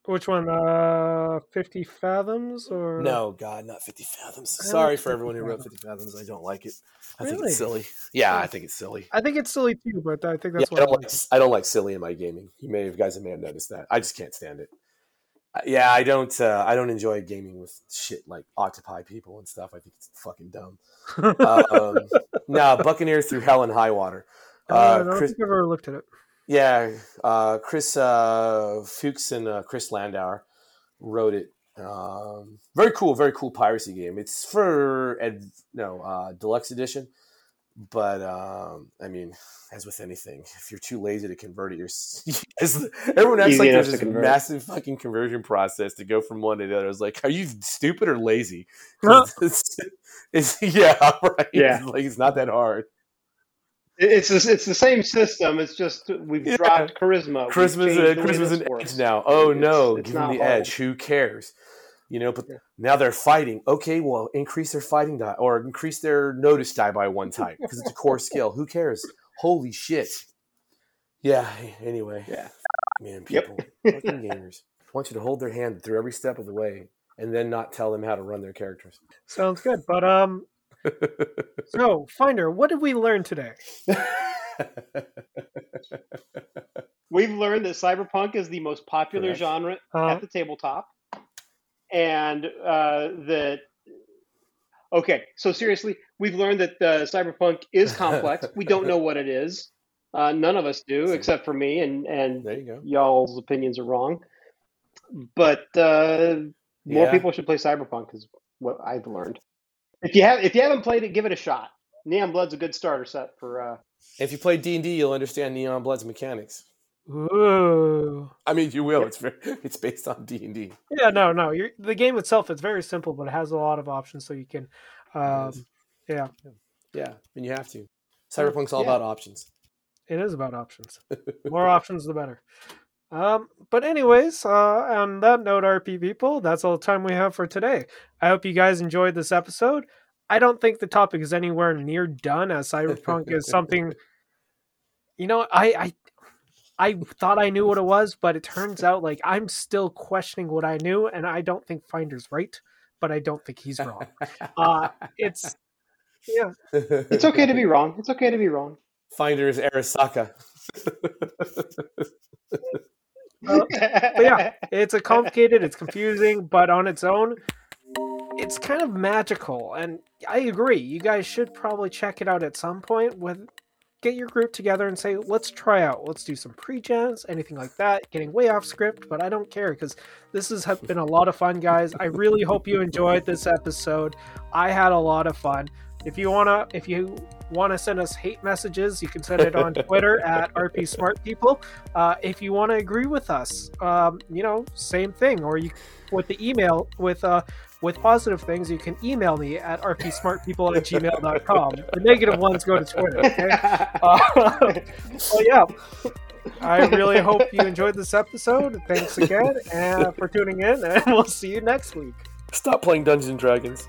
Which one? Uh, Fifty Fathoms or no, God, not 50 Fathoms. Sorry for everyone who wrote 50 Fathoms. I don't like it. I think Really? it's silly. Yeah, I think it's silly. I think it's silly too, but I think that's I what I don't like. like I don't like silly in my gaming. You may you guys may have noticed that. I just can't stand it. Uh, Yeah, I don't. Uh, I don't enjoy gaming with shit like octopi people and stuff. I think it's fucking dumb. *laughs* Um, no, Buccaneers through hell and high water. Uh, I Uh, don't Chris, think I've ever looked at it. Yeah, uh, Chris uh, Fuchs and uh, Chris Landauer wrote it. Um, very cool, very cool piracy game. It's for ed, no uh, deluxe edition, but um, I mean, as with anything, if you're too lazy to convert it, you're *laughs* everyone acts Easy like there's this convert. massive fucking conversion process to go from one to the other. I was like, are you stupid or lazy? *laughs* it's, it's- *laughs* yeah, right. Yeah. like it's not that hard. It- It's the, it's the same system. It's just we've Yeah. dropped charisma. We've Christmas, changed the way Christmas this an edge now. Oh It's- no, it's give them the hard. edge. Who cares? You know, but Yeah. now they're fighting. Okay, well, increase their fighting die or increase their notice die by one type because it's a core *laughs* skill. Who cares? Holy shit! Yeah. Anyway, Yeah. man, Yep. people, fucking *laughs* gamers, I want you to hold their hand through every step of the way and then not tell them how to run their characters. Sounds good. But um, so Finder, what did we learn today? *laughs* We've learned that cyberpunk is the most popular Correct. genre Uh, at the tabletop, and uh, that. Okay, so seriously, we've learned that uh, cyberpunk is complex. *laughs* we don't know what it is. Uh, none of us do, See. except for me, and and there you go. y'all's opinions are wrong. But uh, more Yeah. people should play cyberpunk, is what I've learned. If you have, if you haven't played it, give it a shot. Neon Blood's a good starter set for. Uh, If you play D and D, you'll understand Neon Blood's mechanics. ooh. I mean, you will. It's very, *laughs* it's based on D and D. Yeah, no, no. You're, the game itself is very simple, but it has a lot of options, so you can. Um, is. yeah, Yeah, and you have to. Cyberpunk's all Yeah. about options. it is about options. *laughs* More options, the better. Um, but anyways, uh, on that note, RP people, that's all the time we have for today. I hope you guys enjoyed this episode. I don't think the topic is anywhere near done, as Cyberpunk is something. *laughs* You know, I, I I thought I knew what it was, but it turns out like I'm still questioning what I knew, and I don't think Finder's right, but I don't think he's wrong. Uh, it's Yeah. It's okay to be wrong. It's okay to be wrong. Finder is Arasaka. *laughs* But yeah, it's a complicated, it's confusing, but on its own, it's kind of magical. And I agree, you guys should probably check it out at some point. With get your group together and say, let's try out, let's do some pre-gens, anything like that. Getting way off script, but I don't care because this has been a lot of fun, guys. I really hope you enjoyed this episode. I had a lot of fun. If you wanna, if you want to send us hate messages, you can send it on *laughs* Twitter at RP Smart People. Uh, if you want to agree with us, um, you know, same thing. Or you with the email with uh, with positive things, you can email me at rpsmartpeople at gmail.com. The negative ones go to Twitter. Okay. *laughs* Uh, well, yeah. I really hope you enjoyed this episode. Thanks again uh, for tuning in, and we'll see you next week. Stop playing Dungeons and Dragons.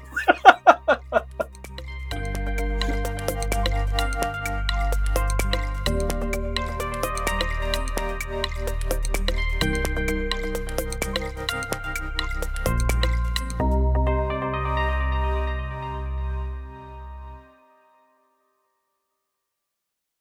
*laughs*